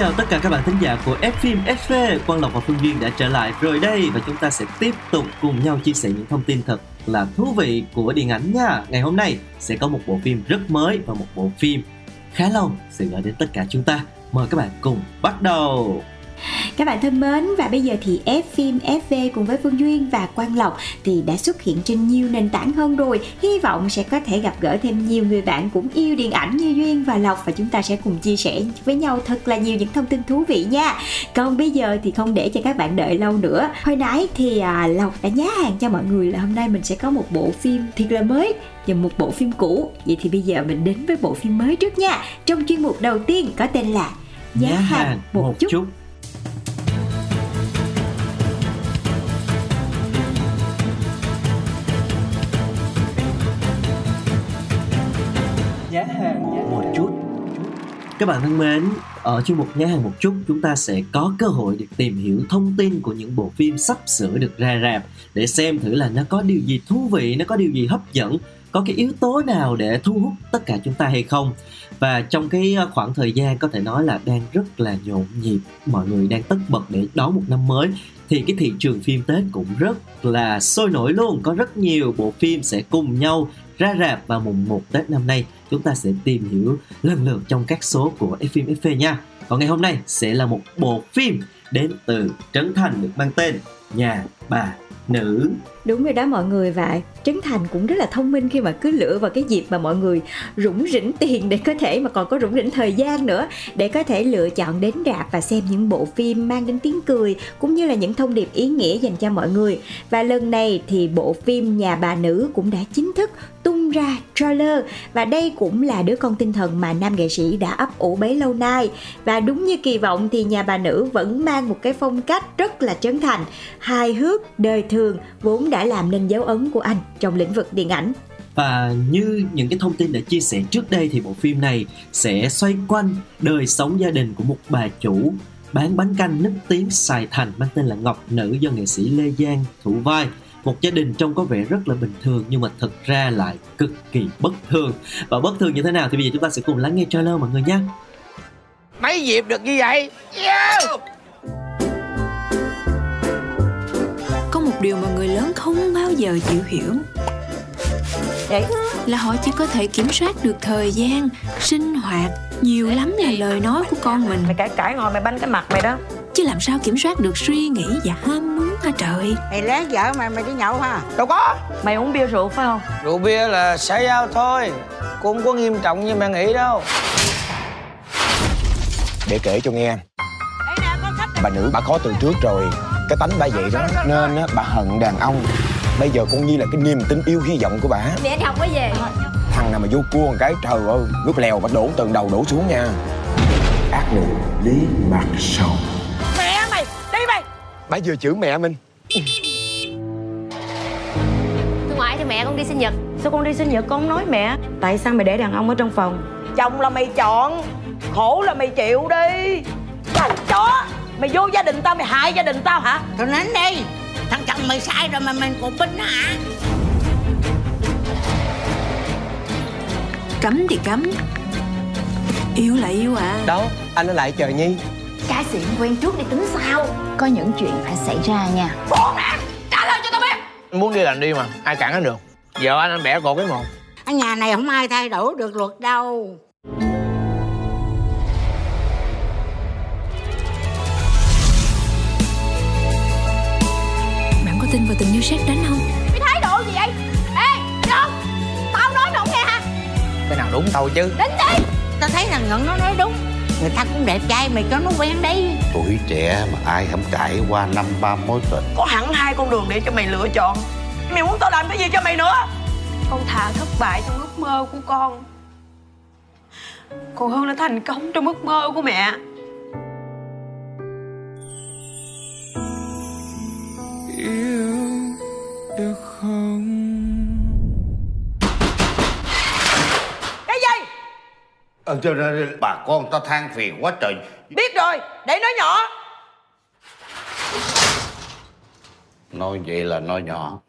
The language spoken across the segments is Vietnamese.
chào tất cả các bạn thính giả của F phim FV Quang Lộc và Phương Duyên đã trở lại rồi đây Và chúng ta sẽ tiếp tục cùng nhau chia sẻ những thông tin thật là thú vị của điện ảnh nha. Ngày hôm nay sẽ có một bộ phim rất mới và một bộ phim khá lâu sẽ gửi đến tất cả chúng ta. Mời các bạn cùng bắt đầu. Các bạn thân mến và bây giờ thì F phim FV cùng với Phương Duyên và Quang Lộc thì đã xuất hiện trên nhiều nền tảng hơn rồi. Hy vọng sẽ có thể gặp gỡ thêm nhiều người bạn cũng yêu điện ảnh như Duyên và Lộc và chúng ta sẽ cùng chia sẻ với nhau thật là nhiều những thông tin thú vị nha. Còn bây giờ thì không để cho các bạn đợi lâu nữa. Hồi nãy thì à, Lộc đã nhá hàng cho mọi người là hôm nay mình sẽ có một bộ phim thiệt là mới và một bộ phim cũ. Vậy thì bây giờ mình đến với bộ phim mới trước nha. Trong chuyên mục đầu tiên có tên là Nhá hàng một chút. Giá Các bạn thân mến, ở chuyên mục Nhá hàng một chút chúng ta sẽ có cơ hội được tìm hiểu thông tin của những bộ phim sắp sửa được ra rạp để xem thử là nó có điều gì thú vị, nó có điều gì hấp dẫn, có cái yếu tố nào để thu hút tất cả chúng ta hay không. Và trong cái ờ, khoảng thời gian có thể nói là đang rất là nhộn nhịp, mọi người đang tất bật để đón một năm mới thì cái thị trường phim Tết cũng rất là sôi nổi luôn, có rất nhiều bộ phim sẽ cùng nhau ra rạp vào mùng 1 Tết năm nay. Chúng ta sẽ tìm hiểu lần lượt trong các số của F phim FV nha. Còn ngày hôm nay sẽ là một bộ phim đến từ Trấn Thành được mang tên Nhà bà nữ. Đúng rồi đó mọi người vậy. Trấn Thành cũng rất là thông minh khi mà cứ lựa vào cái dịp mà mọi người rủng rỉnh tiền để có thể mà còn có rủng rỉnh thời gian nữa, để có thể lựa chọn đến rạp và xem những bộ phim mang đến tiếng cười cũng như là những thông điệp ý nghĩa dành cho mọi người. Và lần này thì bộ phim Nhà bà nữ cũng đã chính thức tung ra trailer và đây cũng là đứa con tinh thần mà nam nghệ sĩ đã ấp ủ bấy lâu nay và đúng như kỳ vọng thì nhà bà nữ vẫn mang một cái phong cách rất là trấn thành, hài hước, đời thường, vốn đã làm nên dấu ấn của anh trong lĩnh vực điện ảnh Và như những cái thông tin đã chia sẻ trước đây thì bộ phim này sẽ xoay quanh đời sống gia đình của một bà chủ bán bánh canh nức tiếng Sài Thành mang tên là Ngọc Nữ do nghệ sĩ Lê Giang thủ vai. Một gia đình trông có vẻ rất là bình thường nhưng mà thực ra lại cực kỳ bất thường. Và bất thường như thế nào thì bây giờ chúng ta sẽ cùng lắng nghe trailer mọi người nhé. mấy dịp được như vậy yeah. Điều mà người lớn không bao giờ chịu hiểu. Đấy. là họ chỉ có thể kiểm soát được thời gian sinh hoạt nhiều lắm là lời nói của con mình. mày cãi cãi ngồi mày banh cái mặt mày đó. Chứ làm sao kiểm soát được suy nghĩ và ham muốn hả trời? Mày lén vợ mày mày đi nhậu ha đâu có. Mày uống bia rượu phải không? Rượu bia là xã giao thôi cũng không có nghiêm trọng như mẹ nghĩ đâu. Để kể cho nghe. Bà nữ bà khó từ trước rồi cái tánh bà vậy đó. Nên á, bà hận đàn ông. Bây giờ cũng như là cái niềm tin yêu hy vọng của bà. Để anh học mới về. Thằng nào mà vô cua một cái trời ơi lúc lèo bà đổ từ đầu đổ xuống nha. Ác nữ lý mặt sầu. Mẹ mày đi mày. Bà vừa chửi mẹ mình. Từ ngoại thì mẹ con đi sinh nhật. Sao con đi sinh nhật con không nói mẹ? Tại sao mày để đàn ông ở trong phòng? Chồng là mày chọn khổ là mày chịu đi. Thằng chó mày vô gia đình tao mày hại gia đình tao hả? Thôi nín đi. Thằng chồng mày sai rồi mà mình còn binh hả? Cấm thì cấm. Yêu là yêu à. Đâu anh ở lại chờ nhi. Cái xịn quen trước đi tính sao? Có những chuyện phải xảy ra nha. Trả lời cho tao biết. Muốn đi làm đi mà ai cản anh được. Vợ anh anh bẻ cổ cái một Ở nhà này không ai thay đổi được luật đâu tin vào tình yêu sét đánh không? Mày thái độ gì vậy? Ê John tao nói không nghe hả? Cái nào đúng tao chứ. Đến đi. Tao thấy thằng Ngân nó nói đúng. Người ta cũng đẹp trai mày cho nó quen đi tuổi trẻ mà ai không trải qua năm ba mối tình. Có hẳn hai con đường để cho mày lựa chọn. Mày muốn tao làm cái gì cho mày nữa? Con thà thất bại trong ước mơ của con. Còn hơn là thành công trong ước mơ của mẹ ờ cho nên bà con ta than phiền quá trời. Biết rồi để nói nhỏ. Nói vậy là nói nhỏ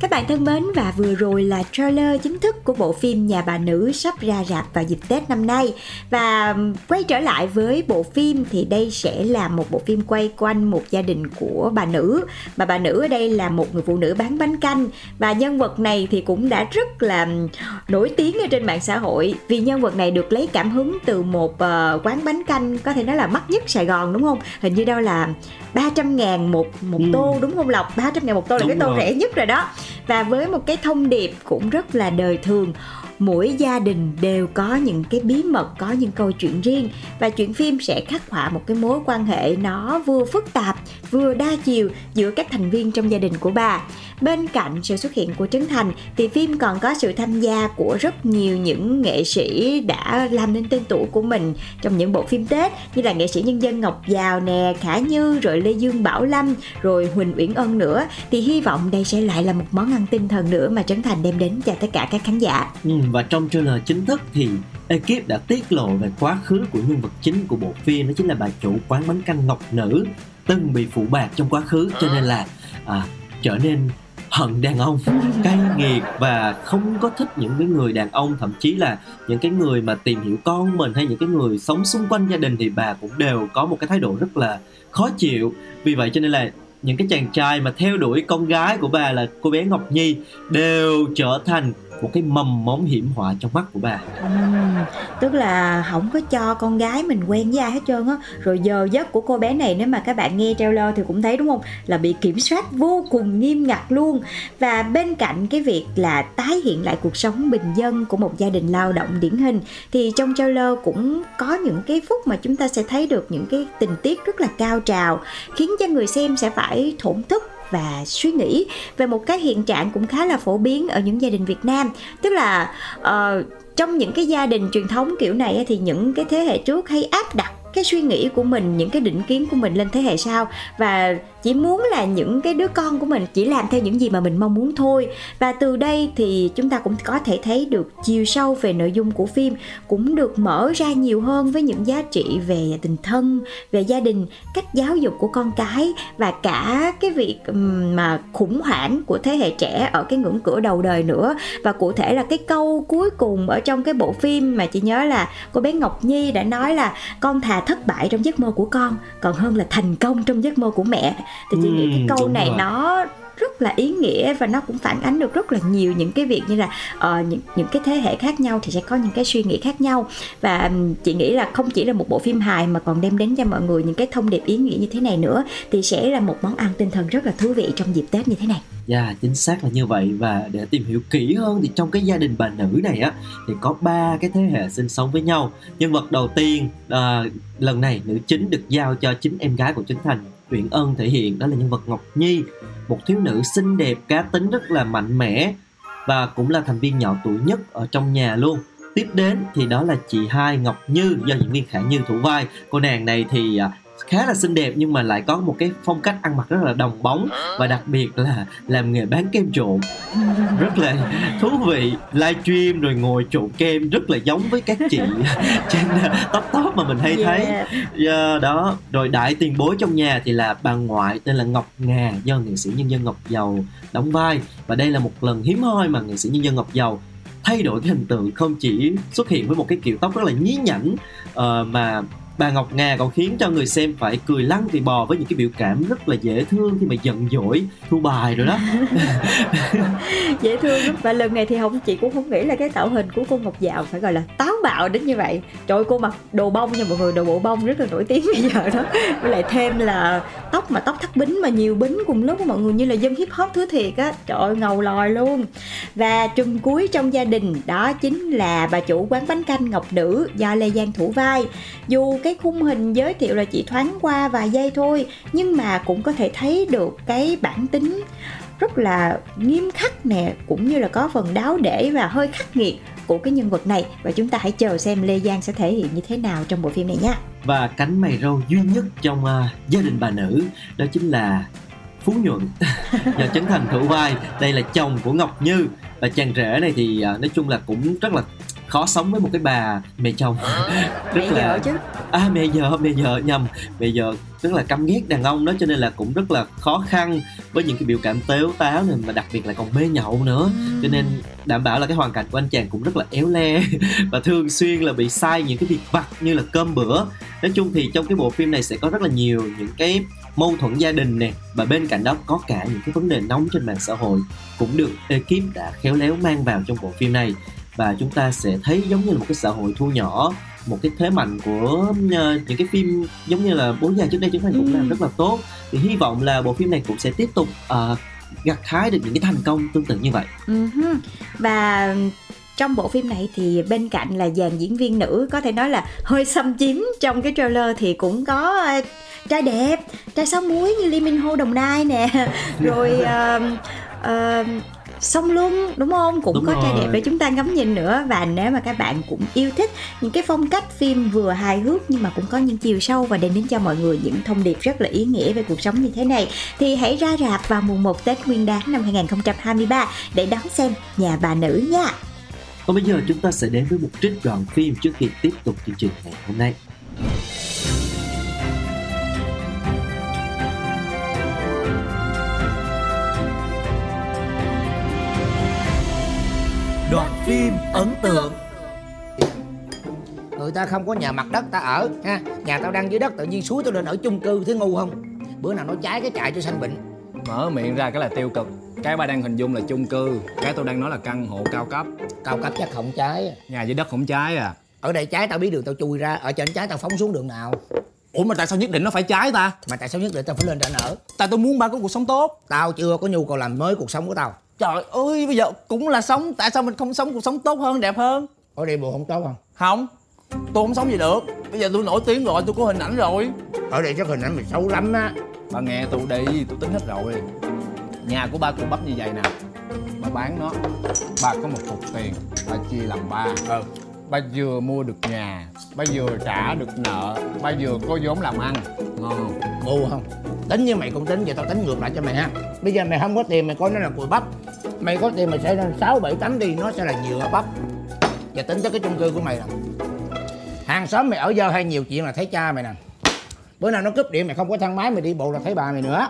Các bạn thân mến và vừa rồi là trailer chính thức của bộ phim Nhà bà nữ sắp ra rạp vào dịp Tết năm nay Và quay trở lại với bộ phim thì đây sẽ là một bộ phim quay quanh một gia đình của bà nữ Mà bà nữ ở đây là một người phụ nữ bán bánh canh Và nhân vật này thì cũng đã rất là nổi tiếng ở trên mạng xã hội Vì nhân vật này được lấy cảm hứng từ một uh, quán bánh canh có thể nói là mắc nhất Sài Gòn đúng không? Hình như đâu là 300 ngàn một một Ừ. tô đúng không Lộc? 300 ngàn một tô là Đúng cái tô rồi. rẻ nhất rồi đó và với một cái thông điệp cũng rất là đời thường, mỗi gia đình đều có những cái bí mật, có những câu chuyện riêng và chuyện phim sẽ khắc họa một cái mối quan hệ nó vừa phức tạp vừa đa chiều giữa các thành viên trong gia đình của bà. Bên cạnh sự xuất hiện của Trấn Thành thì phim còn có sự tham gia của rất nhiều những nghệ sĩ đã làm nên tên tuổi của mình trong những bộ phim Tết như là nghệ sĩ nhân dân Ngọc Giào nè Khả Như rồi Lê Dương Bảo Lâm rồi Huỳnh Uyển Ân nữa. Thì hy vọng đây sẽ lại là một món ăn tinh thần nữa mà Trấn Thành đem đến cho tất cả các khán giả. Ừ, và trong trailer chính thức thì ekip đã tiết lộ về quá khứ của nhân vật chính của bộ phim đó chính là bà chủ quán bánh canh Ngọc Nữ từng bị phụ bạc trong quá khứ cho nên là à, trở nên hận đàn ông cay nghiệt và không có thích những cái người đàn ông. Thậm chí là những cái người mà tìm hiểu con mình hay những cái người sống xung quanh gia đình thì bà cũng đều có một cái thái độ rất là khó chịu. Vì vậy cho nên là những cái chàng trai mà theo đuổi con gái của bà là cô bé Ngọc Nhi đều trở thành một cái mầm móng hiểm họa trong mắt của bà tức là không có cho con gái mình quen với ai hết trơn á. Rồi giờ giấc của cô bé này nếu mà các bạn nghe trailer thì cũng thấy đúng không? Là bị kiểm soát vô cùng nghiêm ngặt luôn. Và bên cạnh cái việc là tái hiện lại cuộc sống bình dân của một gia đình lao động điển hình thì trong trailer cũng có những cái phút mà chúng ta sẽ thấy được những cái tình tiết rất là cao trào khiến cho người xem sẽ phải thổn thức và suy nghĩ về một cái hiện trạng cũng khá là phổ biến ở những gia đình Việt Nam. Tức là uh, trong những cái gia đình truyền thống kiểu này thì những cái thế hệ trước hay áp đặt cái suy nghĩ của mình, những cái định kiến của mình lên thế hệ sau. Và chỉ muốn là những cái đứa con của mình chỉ làm theo những gì mà mình mong muốn thôi. Và từ đây thì chúng ta cũng có thể thấy được chiều sâu về nội dung của phim, cũng được mở ra nhiều hơn với những giá trị về tình thân, về gia đình, cách giáo dục của con cái và cả cái việc mà khủng hoảng của thế hệ trẻ ở cái ngưỡng cửa đầu đời nữa. Và cụ thể là cái câu cuối cùng ở trong cái bộ phim mà chị nhớ là cô bé Ngọc Nhi đã nói là con thà thất bại trong giấc mơ của con còn hơn là thành công trong giấc mơ của mẹ thì chị nghĩ cái Ừm, câu này rồi. nó rất là ý nghĩa và nó cũng phản ánh được rất là nhiều những cái việc như là uh, những những cái thế hệ khác nhau thì sẽ có những cái suy nghĩ khác nhau và chị nghĩ là không chỉ là một bộ phim hài mà còn đem đến cho mọi người những cái thông điệp ý nghĩa như thế này nữa thì sẽ là một món ăn tinh thần rất là thú vị trong dịp Tết như thế này. Dạ chính xác là như vậy và để tìm hiểu kỹ hơn thì trong cái gia đình bà nữ này á thì có ba cái thế hệ sinh sống với nhau. Nhân vật đầu tiên à, lần này nữ chính được giao cho chính em gái của Trấn Thành Uyển Ân thể hiện đó là nhân vật Ngọc Nhi, một thiếu nữ xinh đẹp, cá tính rất là mạnh mẽ và cũng là thành viên nhỏ tuổi nhất ở trong nhà luôn. Tiếp đến thì đó là chị hai Ngọc Như do diễn viên Khả Như thủ vai. Cô nàng này thì à, khá là xinh đẹp nhưng mà lại có một cái phong cách ăn mặc rất là đồng bóng và đặc biệt là làm nghề bán kem trộn. Rất là thú vị livestream rồi ngồi trộn kem rất là giống với các chị trên top top mà mình hay thấy. Yeah. Dạ, đó. Rồi đại tiền bối trong nhà thì là bà ngoại tên là Ngọc Ngà do nghệ sĩ nhân dân Ngọc Dầu đóng vai. Và đây là một lần hiếm hoi mà nghệ sĩ nhân dân Ngọc Dầu thay đổi cái hình tượng không chỉ xuất hiện với một cái kiểu tóc rất là nhí nhảnh ờ, mà bà Ngọc Ngà còn khiến cho người xem phải cười lăn thì bò với những cái biểu cảm rất là dễ thương khi mà giận dỗi thu bài rồi đó. Dễ thương lắm. Và lần này thì không chị cũng không nghĩ là cái tạo hình của cô Ngọc Dạo phải gọi là táo bạo đến như vậy. Trời ơi, cô mặc đồ bông nha mọi người đồ bộ bông rất là nổi tiếng bây giờ đó. Với lại thêm là tóc mà tóc thắt bính mà nhiều bính cùng lúc mọi người như là dân hip hop thứ thiệt á. Trời ơi ngầu lòi luôn. Và trùm cuối trong gia đình đó chính là bà chủ quán bánh canh Ngọc Nữ do Lê Giang thủ vai. Dù cái cái khung hình giới thiệu là chỉ thoáng qua vài giây thôi nhưng mà cũng có thể thấy được cái bản tính rất là nghiêm khắc nè cũng như là có phần đáo để và hơi khắc nghiệt của cái nhân vật này. Và chúng ta hãy chờ xem Lê Giang sẽ thể hiện như thế nào trong bộ phim này nha. và cánh mày râu duy nhất trong uh, gia đình bà nữ đó chính là Phú Nhuận. Do Trấn Thành thủ vai đây là chồng của Ngọc Như. Và chàng rể này thì uh, nói chung là cũng rất là khó sống với một cái bà mẹ chồng. Mẹ vợ chứ. à mẹ vợ mẹ vợ nhầm. Mẹ vợ rất là căm ghét đàn ông đó cho nên là cũng rất là khó khăn với những cái biểu cảm tếu táo này mà đặc biệt là còn mê nhậu nữa. Cho nên đảm bảo là cái hoàn cảnh của anh chàng cũng rất là éo le. Và thường xuyên là bị sai những cái việc vặt như là cơm bữa. Nói chung thì trong cái bộ phim này sẽ có rất là nhiều những cái mâu thuẫn gia đình nè. Và bên cạnh đó có cả những cái vấn đề nóng trên mạng xã hội cũng được ekip đã khéo léo mang vào trong bộ phim này và chúng ta sẽ thấy giống như là một cái xã hội thu nhỏ một cái thế mạnh của ờ, những cái phim giống như là bố già trước đây chúng ta cũng Ừ. làm rất là tốt thì hy vọng là bộ phim này cũng sẽ tiếp tục ờ, gặt hái được những cái thành công tương tự như vậy Ừ. Và trong bộ phim này thì bên cạnh là dàn diễn viên nữ có thể nói là hơi xâm chiếm trong cái trailer thì cũng có ờ, trai đẹp, trai sáu muối như Lee Min Ho Đồng Nai nè, rồi uh, uh, Song Luân đúng không? Cũng Đúng có trai đẹp để chúng ta ngắm nhìn nữa và nếu mà các bạn cũng yêu thích những cái phong cách phim vừa hài hước nhưng mà cũng có những chiều sâu và đem đến cho mọi người những thông điệp rất là ý nghĩa về cuộc sống như thế này thì hãy ra rạp vào mùng 1 Tết Nguyên đán năm 2023 để đón xem Nhà bà nữ nha. còn bây giờ chúng ta sẽ đến với một trích đoạn phim trước khi tiếp tục chương trình ngày hôm nay Đoạn phim ấn tượng. Người ta không có nhà mặt đất ta ở ha? Nhà tao đang dưới đất tự nhiên suối tao lên ở chung cư thấy ngu không? Bữa nào nó cháy cái trại cho sanh bệnh. Mở miệng ra cái là tiêu cực. Cái ba đang hình dung là chung cư. Cái tôi đang nói là căn hộ cao cấp. Cao cấp chắc không cháy. Nhà dưới đất không cháy à. Ở đây cháy tao biết đường tao chui ra. Ở trên cháy tao phóng xuống đường nào. Ủa mà tại sao nhất định nó phải cháy ta? Mà tại sao nhất định tao phải lên trển ở? Tại tôi muốn ba có cuộc sống tốt. Tao chưa có nhu cầu làm mới cuộc sống của tao Trời ơi bây giờ cũng là sống Tại sao mình không sống cuộc sống tốt hơn đẹp hơn? Ở đây bộ không tốt không? Không Tôi không sống gì được. Bây giờ tôi nổi tiếng rồi tôi có hình ảnh rồi. Ở đây chắc hình ảnh mày xấu lắm á. Bà nghe tôi đi tôi tính hết rồi. Nhà của ba cụ bắp như vậy nè. Bà bán nó. Bà có một cục tiền Bà chia làm ba. Ừ. Ba vừa mua được nhà Ba vừa trả được nợ Ba vừa có vốn làm ăn. Ngon không? ngu không? Tính như mày cũng tính vậy, tao tính ngược lại cho mày ha. Bây giờ mày không có tiền, mày coi nó là cùi bắp. Mày có tiền, mày sẽ lên sáu, bảy tấm đi, nó sẽ là nhựa bắp. Và tính tới cái chung cư của mày nè hàng xóm mày ở giờ hay nhiều chuyện là thấy cha mày nè. Bữa nào nó cướp điện mày không có thang máy, mày đi bộ là thấy bà mày nữa.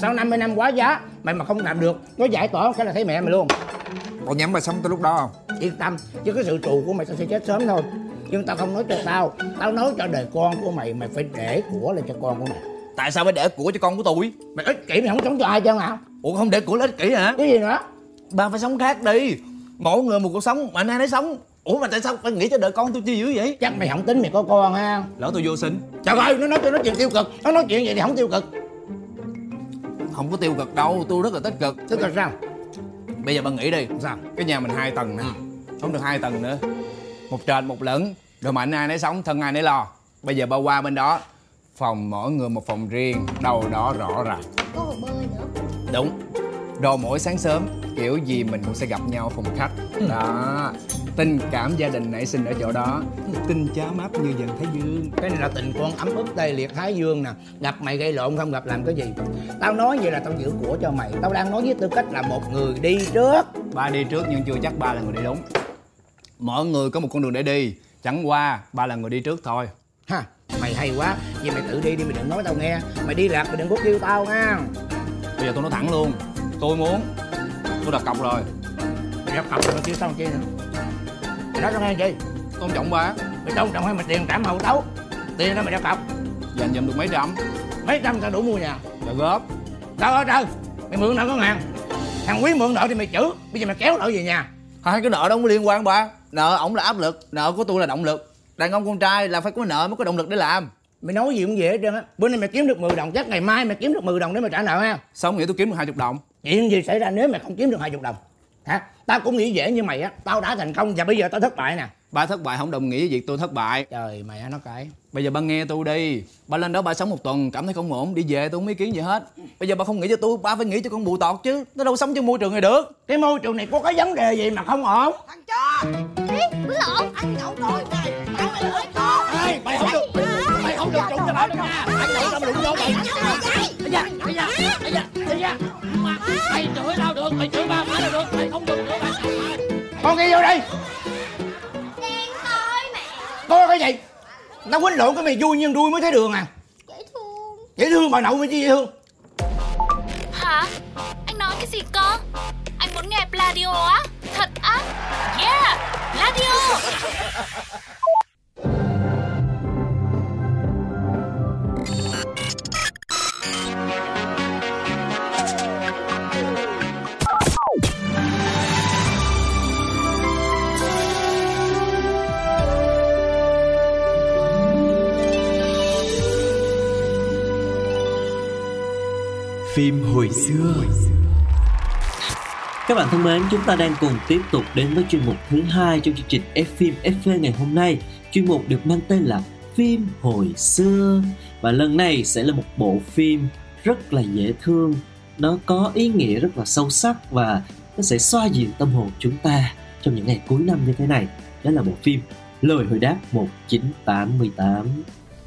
Sau 50 năm quá giá, mày mà không làm được, nó giải tỏa cái là thấy mẹ mày luôn. Còn nhắm bà sống tới lúc đó không? Yên tâm. Chứ cái sự trù của mày tao sẽ chết sớm thôi. Nhưng tao không nói cho tao. Tao nói cho đời con của mày mày phải để của lên cho con của mày. Tại sao phải để của cho con của tôi mày ích kỷ mày không sống cho ai chứ hả Ủa không để của là ích kỷ hả? Cái gì nữa? Ba phải sống khác đi. Mỗi người một cuộc sống mà ai nấy sống. Ủa mà tại sao phải nghĩ cho đời con tôi chi dữ vậy? Chắc mày không tính mày có con ha. Lỡ tôi vô sinh. Trời ơi nó nói tôi nói chuyện tiêu cực. Nó nói chuyện vậy thì không tiêu cực. Không có tiêu cực đâu Tôi rất là tích cực. Tức là sao? Bây giờ bạn nghĩ đi. Sao? Cái nhà mình hai tầng nè Không được hai tầng nữa. Một trệt một lửng Rồi mà anh ai nấy sống thân ai nấy lo. Bây giờ ba qua bên đó Phòng mỗi người một phòng riêng Đâu đó rõ ràng. Có hồ bơi nữa. Đúng. Rồi mỗi sáng sớm Kiểu gì mình cũng sẽ gặp nhau ở phòng khách. Đó. Tình cảm gia đình nảy sinh ở chỗ đó. Tình chám áp như dần Thái Dương. Cái này là tình con ấm ức tê liệt thái dương nè. Gặp mày gây lộn không gặp làm cái gì? Tao nói vậy là tao giữ của cho mày. Tao đang nói với tư cách là một người đi trước. Ba đi trước nhưng chưa chắc ba là người đi đúng Mỗi người có một con đường để đi. Chẳng qua ba là người đi trước thôi. Ha mày hay quá. Vậy mày tự đi đi mày đừng nói tao nghe. Mày đi lạc mày đừng có kêu tao nha. Bây giờ tôi nói thẳng luôn. Tôi muốn Tôi đặt cọc rồi. Mày đặt cọc rồi mày kêu tao chi nữa? Mày nói tao nghe chi? Tôn trọng ba. Mày tôn trọng hay mày tiền trảm hậu tấu? Tiền đó mày đặt cọc. Dành dùm được mấy trăm? Mấy trăm tao đủ mua nhà. Là góp. Đâu ơi trời. Mày mượn nợ có ngàn? Thằng quý mượn nợ thì mày chữ. Bây giờ mày kéo nợ về nhà. Hai cái nợ đó không có liên quan ba Nợ ổng là áp lực. Nợ của tôi là động lực. Đàn ông con trai là phải có nợ mới có động lực để làm. Mày nói gì cũng dễ hết trơn á. Bữa nay mày kiếm được 10 đồng chắc ngày mai mày kiếm được 10 đồng để mày trả nợ ha. Sao nghĩ tôi kiếm được 20 đồng. Chuyện gì xảy ra nếu mày không kiếm được 20 đồng? Hả? Tao cũng nghĩ dễ như mày á. Tao đã thành công và bây giờ tao thất bại nè ba thất bại không đồng nghĩa với việc tôi thất bại. Trời mẹ nó cãi. Bây giờ ba nghe tôi đi. Ba lên đó ba sống một tuần cảm thấy không ổn. Đi về tôi không ý kiến gì hết. Bây giờ ba không nghĩ cho tôi ba phải nghĩ cho con bù tọt chứ. Nó đâu sống trong môi trường này được. Cái môi trường này có cái vấn đề gì mà không ổn? Ê, bữa lộn Anh nhậu rồi này. Tao mày lưỡi con. Ê, mày không được mày không được đụng cho đâu nha. Anh nhậu tao mà đụng vô mày bây giờ bây giờ bây giờ bây giờ mày chửi tao được mày chửi ba má tao được. Mày không được ba. Con ghi vô đây coi cái gì nó quýnh lộn cái mày vui nhưng đuôi mới thấy đường à dễ thương dễ thương bà nội mới chi dễ thương Hả? Anh nói cái gì cơ? Anh muốn nghe Pladio á? Thật á? Yeah! Pladio! Phim hồi xưa Các bạn thân mến, chúng ta đang cùng tiếp tục đến với chuyên mục thứ hai trong chương trình F phim FV ngày hôm nay. Chuyên mục được mang tên là Phim hồi xưa và lần này sẽ là một bộ phim rất là dễ thương. Nó có ý nghĩa rất là sâu sắc và nó sẽ xoa dịu tâm hồn chúng ta trong những ngày cuối năm như thế này. Đó là bộ phim Lời hồi đáp 1988.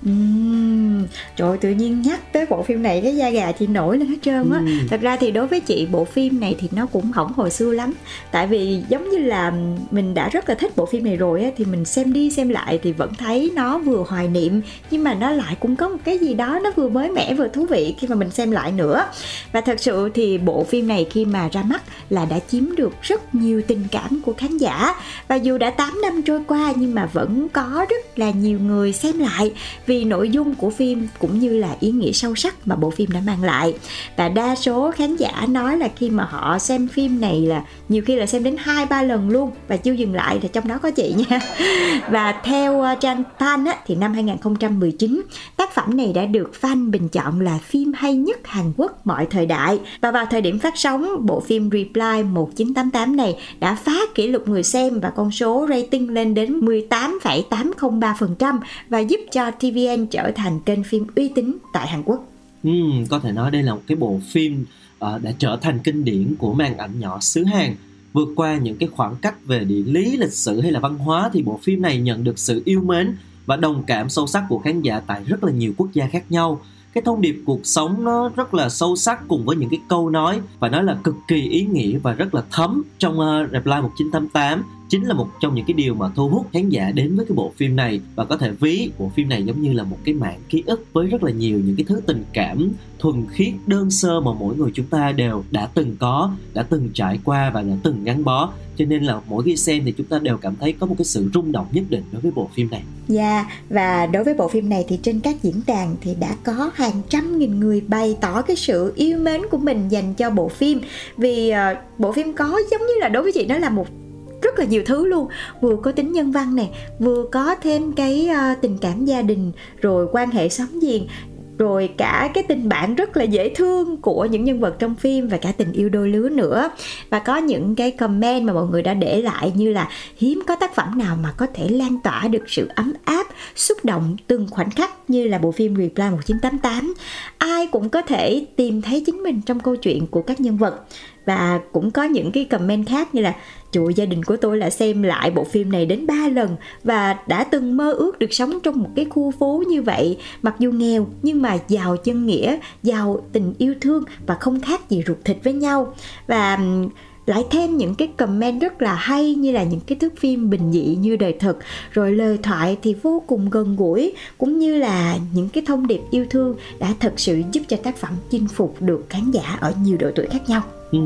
Uhm, trời ơi, tự nhiên nhắc tới bộ phim này cái da gà chị nổi lên hết trơn á. Ừm. thật ra thì đối với chị bộ phim này thì nó cũng hỏng hồi xưa lắm. Tại vì giống như là mình đã rất là thích bộ phim này rồi á thì mình xem đi xem lại thì vẫn thấy nó vừa hoài niệm nhưng mà nó lại cũng có một cái gì đó nó vừa mới mẻ vừa thú vị khi mà mình xem lại nữa. Và thật sự thì bộ phim này khi mà ra mắt là đã chiếm được rất nhiều tình cảm của khán giả. Và dù đã 8 năm trôi qua nhưng mà vẫn có rất là nhiều người xem lại. Vì vì nội dung của phim cũng như là ý nghĩa sâu sắc mà bộ phim đã mang lại. Và đa số khán giả nói là khi mà họ xem phim này là nhiều khi là xem đến hai ba lần luôn và chưa dừng lại thì trong đó có chị nha. Và theo ờ, trang fan á, thì năm 2019 tác phẩm này đã được fan bình chọn là phim hay nhất Hàn Quốc mọi thời đại. Và vào thời điểm phát sóng bộ phim Reply 1988 này đã phá kỷ lục người xem và con số rating lên đến 18,803% và giúp cho TV VN trở thành kênh phim uy tín tại Hàn Quốc. Ừ, có thể nói đây là một cái bộ phim uh, đã trở thành kinh điển của màn ảnh nhỏ xứ Hàn. Vượt qua những cái khoảng cách về địa lý, lịch sử hay là văn hóa thì bộ phim này nhận được sự yêu mến và đồng cảm sâu sắc của khán giả tại rất là nhiều quốc gia khác nhau. Cái thông điệp cuộc sống nó rất là sâu sắc cùng với những cái câu nói và nó là cực kỳ ý nghĩa và rất là thấm trong uh, Reply 1988 chính là một trong những cái điều mà thu hút khán giả đến với cái bộ phim này. Và có thể ví bộ phim này giống như là một cái mạng ký ức với rất là nhiều những cái thứ tình cảm thuần khiết đơn sơ mà mỗi người chúng ta đều đã từng có đã từng trải qua và đã từng gắn bó. Cho nên là mỗi khi xem thì chúng ta đều cảm thấy có một cái sự rung động nhất định đối với bộ phim này. Dạ, và đối với bộ phim này thì trên các diễn đàn thì đã có hàng trăm nghìn người bày tỏ cái sự yêu mến của mình dành cho bộ phim. Vì uh, bộ phim có giống như là đối với chị nó là một rất là nhiều thứ luôn. Vừa có tính nhân văn nè vừa có thêm cái uh, tình cảm gia đình rồi quan hệ sống giềng rồi cả cái tình bạn rất là dễ thương của những nhân vật trong phim và cả tình yêu đôi lứa nữa. Và có những cái comment mà mọi người đã để lại như là hiếm có tác phẩm nào mà có thể lan tỏa được sự ấm áp xúc động từng khoảnh khắc như là bộ phim Reply 1988 ai cũng có thể tìm thấy chính mình trong câu chuyện của các nhân vật và cũng có những cái comment khác như là Trời gia đình của tôi là xem lại bộ phim này đến 3 lần và đã từng mơ ước được sống trong một cái khu phố như vậy. Mặc dù nghèo nhưng mà giàu chân nghĩa, giàu tình yêu thương và không khác gì ruột thịt với nhau. Và lại thêm những cái comment rất là hay như là những cái thước phim bình dị như đời thực rồi lời thoại thì vô cùng gần gũi cũng như là những cái thông điệp yêu thương đã thật sự giúp cho tác phẩm chinh phục được khán giả ở nhiều độ tuổi khác nhau. Ừ,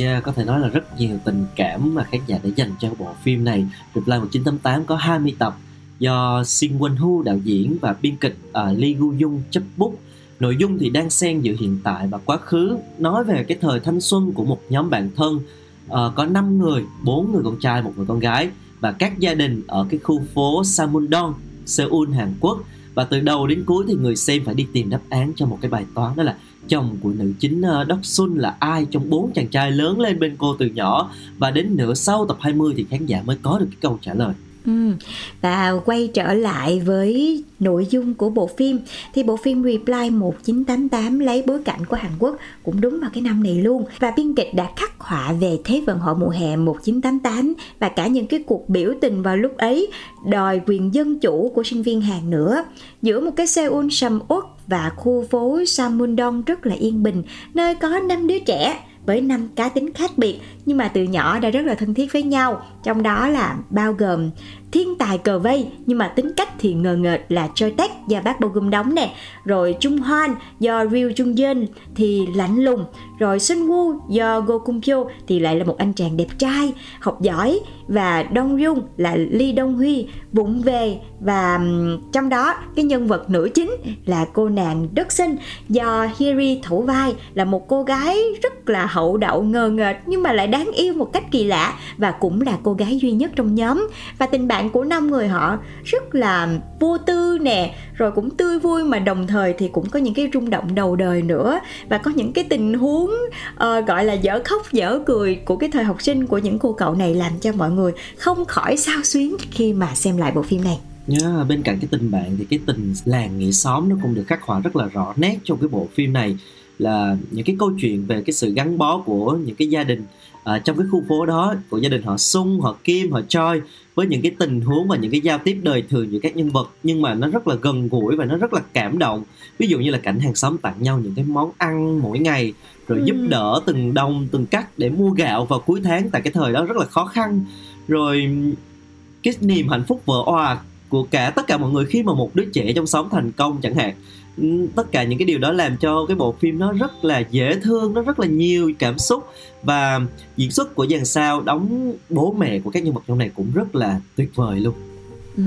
yeah, có thể nói là rất nhiều tình cảm mà khán giả đã dành cho bộ phim này. Reply 1988 có 20 tập do Shin Won Hu đạo diễn và biên kịch uh, Lee Gu Jung chấp bút. Nội dung thì đang xen giữa hiện tại và quá khứ, nói về cái thời thanh xuân của một nhóm bạn thân uh, có 5 người, 4 người con trai, một người con gái và các gia đình ở cái khu phố Samundong, Seoul, Hàn Quốc. Và từ đầu đến cuối thì người xem phải đi tìm đáp án cho một cái bài toán đó là chồng của nữ chính ờ, Đốc Sun là ai trong bốn chàng trai lớn lên bên cô từ nhỏ và đến nửa sau tập 20 thì khán giả mới có được cái câu trả lời. Ừ. Và quay trở lại với nội dung của bộ phim. Thì bộ phim Reply 1988 lấy bối cảnh của Hàn Quốc cũng đúng vào cái năm này luôn. Và biên kịch đã khắc họa về Thế vận hội mùa hè 1988 và cả những cái cuộc biểu tình vào lúc ấy, đòi quyền dân chủ của sinh viên Hàn nữa. Giữa một cái Seoul sầm uất và khu phố Samundong rất là yên bình, nơi có năm đứa trẻ với năm cá tính khác biệt, nhưng mà từ nhỏ đã rất là thân thiết với nhau. Trong đó là bao gồm thiên tài cờ vây, nhưng mà tính cách thì ngờ ngợt là Choi Taek và bác Bo Gum đóng nè. Rồi Trung Hoan do Ryu Jung Yeon thì lạnh lùng rồi Sun Woo do Go Kung Pyo thì lại là một anh chàng đẹp trai, học giỏi. Và Dong Yung là Lee Dong Huy vụng về. Và trong đó, cái nhân vật nữ chính là cô nàng đất sinh do Hiri thủ vai, là một cô gái rất là hậu đậu, ngờ nghệch, nhưng mà lại đáng yêu một cách kỳ lạ và cũng là cô gái duy nhất trong nhóm. Và tình bạn của năm người họ rất là vô tư nè rồi cũng tươi vui mà đồng thời thì cũng có những cái rung động đầu đời nữa. Và có những cái tình huống uh, gọi là dở khóc dở cười của cái thời học sinh của những cô cậu này làm cho mọi người không khỏi sao xuyến khi mà xem lại bộ phim này. Yeah, bên cạnh cái tình bạn thì cái tình làng nghĩa xóm nó cũng được khắc họa rất là rõ nét trong cái bộ phim này. Là những cái câu chuyện về cái sự gắn bó của những cái gia đình à, trong cái khu phố đó của gia đình họ Sung, họ Kim, họ Choi với những cái tình huống và những cái giao tiếp đời thường giữa các nhân vật nhưng mà nó rất là gần gũi và nó rất là cảm động. Ví dụ như là cảnh hàng xóm tặng nhau những cái món ăn mỗi ngày rồi ừ. giúp đỡ từng đồng từng cắt để mua gạo vào cuối tháng tại cái thời đó rất là khó khăn. Rồi cái niềm hạnh phúc vợ òa của cả tất cả mọi người khi mà một đứa trẻ trong xóm thành công chẳng hạn tất cả những cái điều đó làm cho cái bộ phim nó rất là dễ thương nó rất là nhiều cảm xúc. Và diễn xuất của dàn sao đóng bố mẹ của các nhân vật trong này cũng rất là tuyệt vời luôn. Ừ,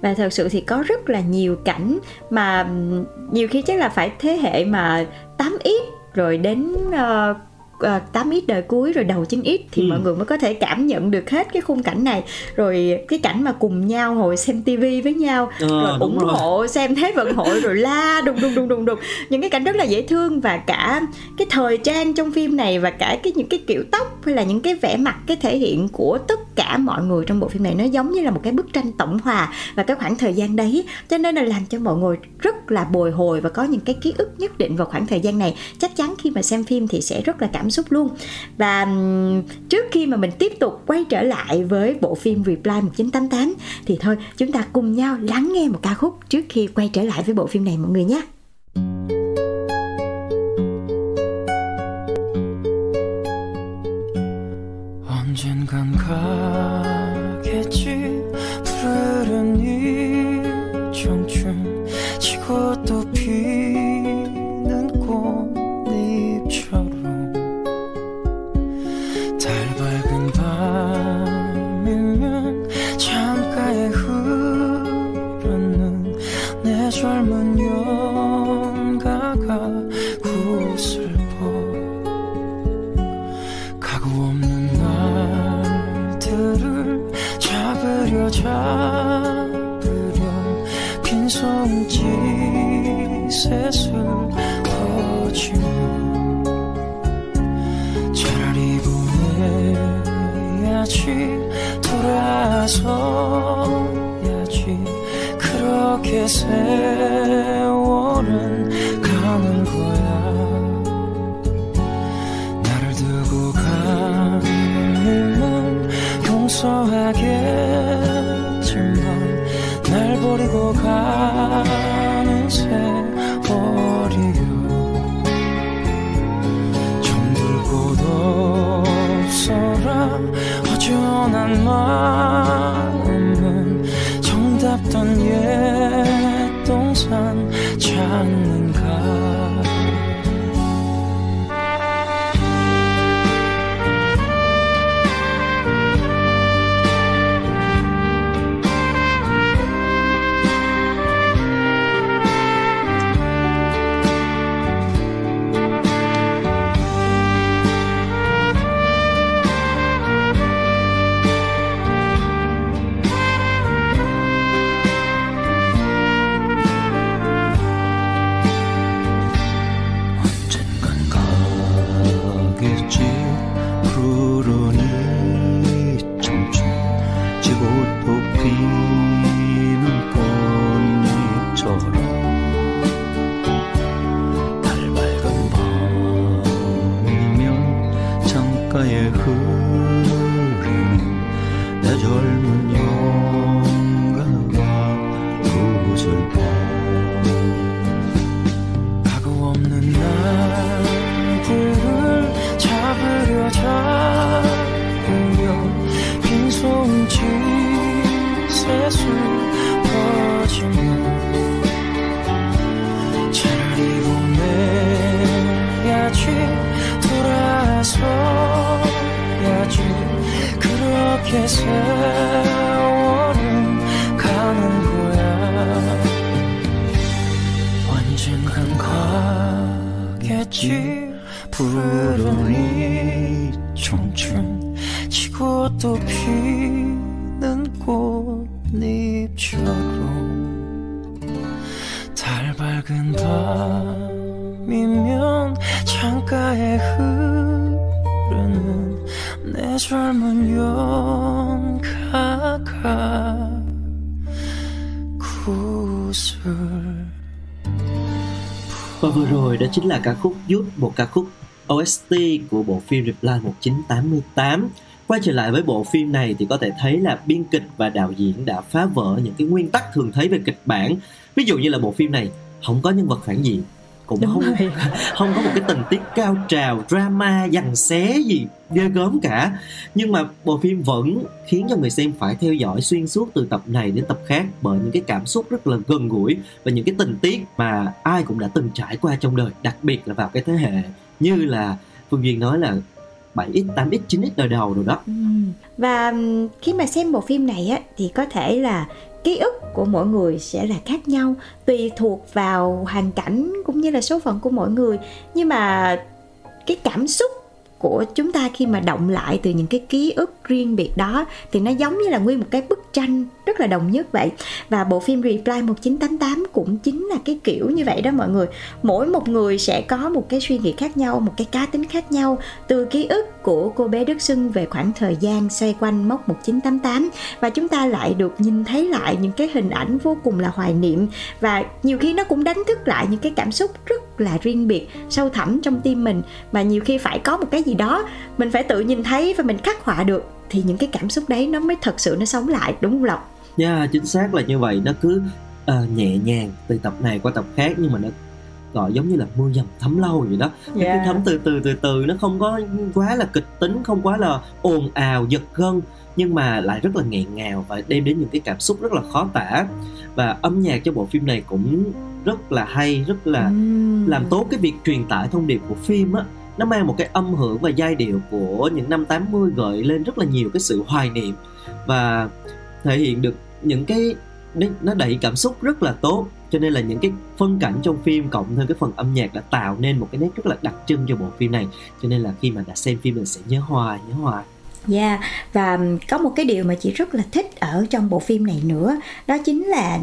và thật sự thì có rất là nhiều cảnh mà ừ, nhiều khi chắc là phải thế hệ mà 8x rồi đến uh, 8x đời cuối rồi đầu 9x thì ừ. mọi người mới có thể cảm nhận được hết cái khung cảnh này rồi cái cảnh mà cùng nhau ngồi xem tivi với nhau à, rồi ủng rồi. hộ xem thế vận hội rồi la đùng đùng đùng đùng đùng những cái cảnh rất là dễ thương và cả cái thời trang trong phim này và cả cái những cái kiểu tóc hay là những cái vẻ mặt cái thể hiện của tất cả mọi người trong bộ phim này nó giống như là một cái bức tranh tổng hòa và cái khoảng thời gian đấy. Cho nên là làm cho mọi người rất là bồi hồi và có những cái ký ức nhất định vào khoảng thời gian này. Chắc chắn khi mà xem phim thì sẽ rất là cảm xúc luôn. Và trước khi mà mình tiếp tục quay trở lại với bộ phim Reply 1988 thì thôi, chúng ta cùng nhau lắng nghe một ca khúc trước khi quay trở lại với bộ phim này mọi người nhé. 그렇게 세월은 가는 거야. 언젠간 가겠지. 푸른 이 청춘. 지고 또 피 Và vừa rồi đó chính là ca khúc Youth, một ca khúc OST của bộ phim Reply 1988. Quay trở lại với bộ phim này thì có thể thấy là biên kịch và đạo diễn đã phá vỡ những cái nguyên tắc thường thấy về kịch bản. Ví dụ như là bộ phim này không có nhân vật phản diện, cũng Đúng không rồi. không có một cái tình tiết cao trào, drama, giằng xé gì ghê gớm cả. Nhưng mà bộ phim vẫn khiến cho người xem phải theo dõi xuyên suốt từ tập này đến tập khác bởi những cái cảm xúc rất là gần gũi và những cái tình tiết mà ai cũng đã từng trải qua trong đời, đặc biệt là vào cái thế hệ như là Phương Duyên nói là 7x, 8x, 9x đời đầu rồi đó. Ừ. Và khi mà xem bộ phim này á thì có thể là ký ức của mỗi người sẽ là khác nhau, tùy thuộc vào hoàn cảnh cũng như là số phận của mỗi người. Nhưng mà cái cảm xúc của chúng ta khi mà động lại từ những cái ký ức riêng biệt đó thì nó giống như là nguyên một cái bức tranh rất là đồng nhất vậy. Và bộ phim Reply 1988 cũng chính là cái kiểu như vậy đó mọi người. Mỗi một người sẽ có một cái suy nghĩ khác nhau, một cái cá tính khác nhau. Từ ký ức của cô bé Đức Xuân về khoảng thời gian xoay quanh mốc 1988 và chúng ta lại được nhìn thấy lại những cái hình ảnh vô cùng là hoài niệm. Và nhiều khi nó cũng đánh thức lại những cái cảm xúc rất là riêng biệt, sâu thẳm trong tim mình. Mà nhiều khi phải có một cái gì đó, mình phải tự nhìn thấy và mình khắc họa được thì những cái cảm xúc đấy nó mới thật sự nó sống lại đúng không Lộc? Nha, chính xác là như vậy, nó cứ ờ, nhẹ nhàng từ tập này qua tập khác nhưng mà nó gọi giống như là mưa dầm thấm lâu vậy đó. Nó cứ Yeah. thấm từ từ từ từ nó không có quá là kịch tính không quá là ồn ào giật gân nhưng mà lại rất là nghẹn ngào và đem đến những cái cảm xúc rất là khó tả. Và âm nhạc cho bộ phim này cũng rất là hay rất là làm tốt cái việc truyền tải thông điệp của phim á nó mang một cái âm hưởng và giai điệu của những năm 80 gợi lên rất là nhiều cái sự hoài niệm và thể hiện được những cái nó- đẩy cảm xúc rất là tốt. Cho nên là những cái phân cảnh trong phim cộng thêm cái phần âm nhạc đã tạo nên một cái nét rất là đặc trưng cho bộ phim này. Cho nên là khi mà đã xem phim mình sẽ nhớ hoài nhớ hoài. Yeah, và có một cái điều mà chị rất là thích ở trong bộ phim này nữa Đó chính là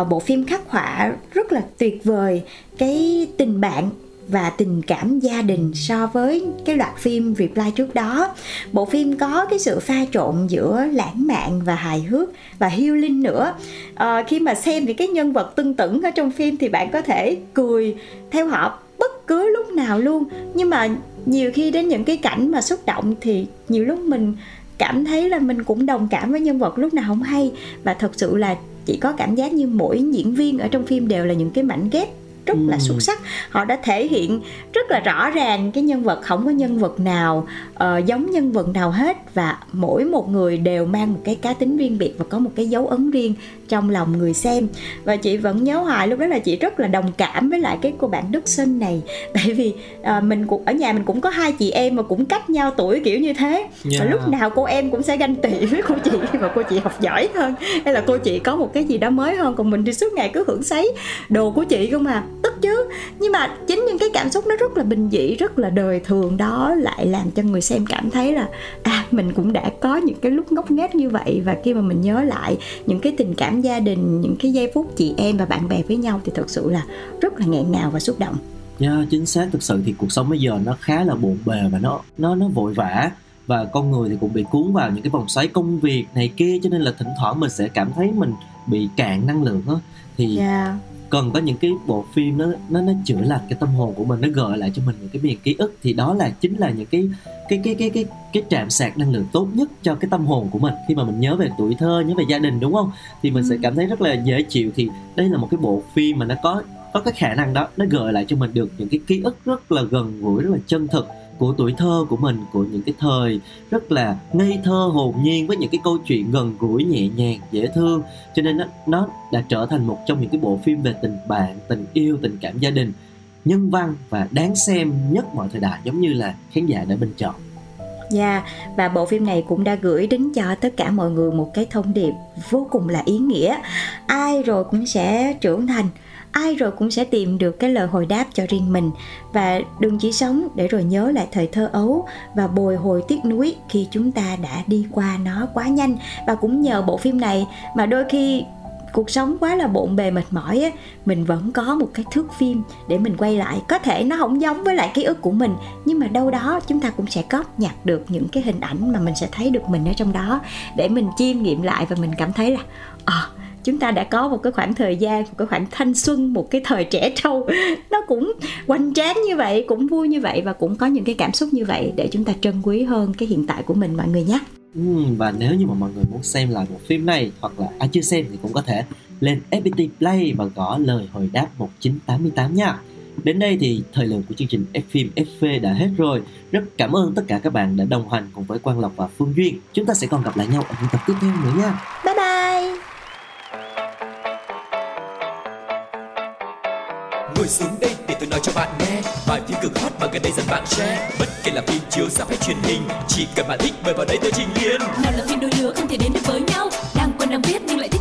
uh, bộ phim khắc họa rất là tuyệt vời Cái tình bạn và tình cảm gia đình so với cái loạt phim Reply trước đó. Bộ phim có cái sự pha trộn giữa lãng mạn và hài hước và healing nữa. À, Khi mà xem thì cái nhân vật tưng tửng ở trong phim thì bạn có thể cười theo họ bất cứ lúc nào luôn. Nhưng mà nhiều khi đến những cái cảnh mà xúc động thì nhiều lúc mình cảm thấy là mình cũng đồng cảm với nhân vật lúc nào không hay. Và thật sự là chỉ có cảm giác như mỗi diễn viên ở trong phim đều là những cái mảnh ghép rất là xuất sắc. Họ đã thể hiện rất là rõ ràng cái nhân vật không có nhân vật nào ờ, giống nhân vật nào hết và mỗi một người đều mang một cái cá tính riêng biệt và có một cái dấu ấn riêng trong lòng người xem. Và chị vẫn nhớ hoài lúc đó là chị rất là đồng cảm với lại cái cô bạn Đức Sinh này. Tại vì à, mình cũng ở nhà mình cũng có hai chị em mà cũng cách nhau tuổi kiểu như thế. Và Yeah. lúc nào cô em cũng sẽ ganh tị với cô chị mà cô chị học giỏi hơn. Hay là cô chị có một cái gì đó mới hơn còn mình thì suốt ngày cứ hưởng sấy đồ của chị không mà. Tức chứ. Nhưng mà chính những cái cảm xúc nó rất là bình dị rất là đời thường đó lại làm cho người xem cảm thấy là à mình cũng đã có những cái lúc ngốc nghếch như vậy. Và khi mà mình nhớ lại những cái tình cảm gia đình những cái giây phút chị em và bạn bè với nhau thì thật sự là rất là nghẹn ngào và xúc động. Yeah, chính xác thực sự thì cuộc sống bây giờ nó khá là bộn bề và nó nó nó vội vã. Và con người thì cũng bị cuốn vào những cái vòng xoáy công việc này kia cho nên là thỉnh thoảng mình sẽ cảm thấy mình bị cạn năng lượng á. Thì yeah. Cần có những cái bộ phim nó nó nó chữa lành cái tâm hồn của mình nó gợi lại cho mình những cái miền ký ức thì đó là chính là những cái cái cái cái cái cái trạm sạc năng lượng tốt nhất cho cái tâm hồn của mình. Khi mà mình nhớ về tuổi thơ nhớ về gia đình đúng không? Thì mình ừ. sẽ cảm thấy rất là dễ chịu. Thì đây là một cái bộ phim mà nó có có cái khả năng đó nó gợi lại cho mình được những cái ký ức rất là gần gũi rất là chân thực của tuổi thơ của mình của những cái thời rất là ngây thơ hồn nhiên với những cái câu chuyện gần gũi nhẹ nhàng dễ thương. Cho nên nó, nó đã trở thành một trong những cái bộ phim về tình bạn tình yêu tình cảm gia đình nhân văn và đáng xem nhất mọi thời đại giống như là khán giả đã bình chọn. Dạ, yeah, và bộ phim này cũng đã gửi đến cho tất cả mọi người một cái thông điệp vô cùng là ý nghĩa. Ai rồi cũng sẽ trưởng thành, ai rồi cũng sẽ tìm được cái lời hồi đáp cho riêng mình. Và đừng chỉ sống để rồi nhớ lại thời thơ ấu và bồi hồi tiếc nuối khi chúng ta đã đi qua nó quá nhanh. Và cũng nhờ bộ phim này mà đôi khi cuộc sống quá là bộn bề mệt mỏi á mình vẫn có một cái thước phim để mình quay lại. Có thể nó không giống với lại ký ức của mình nhưng mà đâu đó chúng ta cũng sẽ góp nhặt được những cái hình ảnh mà mình sẽ thấy được mình ở trong đó để mình chiêm nghiệm lại và mình cảm thấy là à, chúng ta đã có một cái khoảng thời gian một cái khoảng thanh xuân một cái thời trẻ trâu nó cũng hoành tráng như vậy cũng vui như vậy và cũng có những cái cảm xúc như vậy để chúng ta trân quý hơn cái hiện tại của mình mọi người nhé ừ, và nếu như mà mọi người muốn xem lại bộ phim này hoặc là ai chưa xem thì cũng có thể lên FPT Play và gõ lời hồi đáp 1988 nha. Đến đây thì thời lượng của chương trình F phim FV đã hết rồi. Rất cảm ơn tất cả các bạn đã đồng hành cùng với Quang Lộc và Phương Duyên. Chúng ta sẽ còn gặp lại nhau ở những tập tiếp theo nữa nha. Bye. Nói cho bạn nghe. Vài phim cực hot mà gần đây dần bạn share. Bất kể là phim chiếu ra hay truyền hình, chỉ cần bạn thích mời vào đây tôi trình liền nào là phim đôi lứa không thể đến được với nhau. Đang quen đang biết nhưng lại thích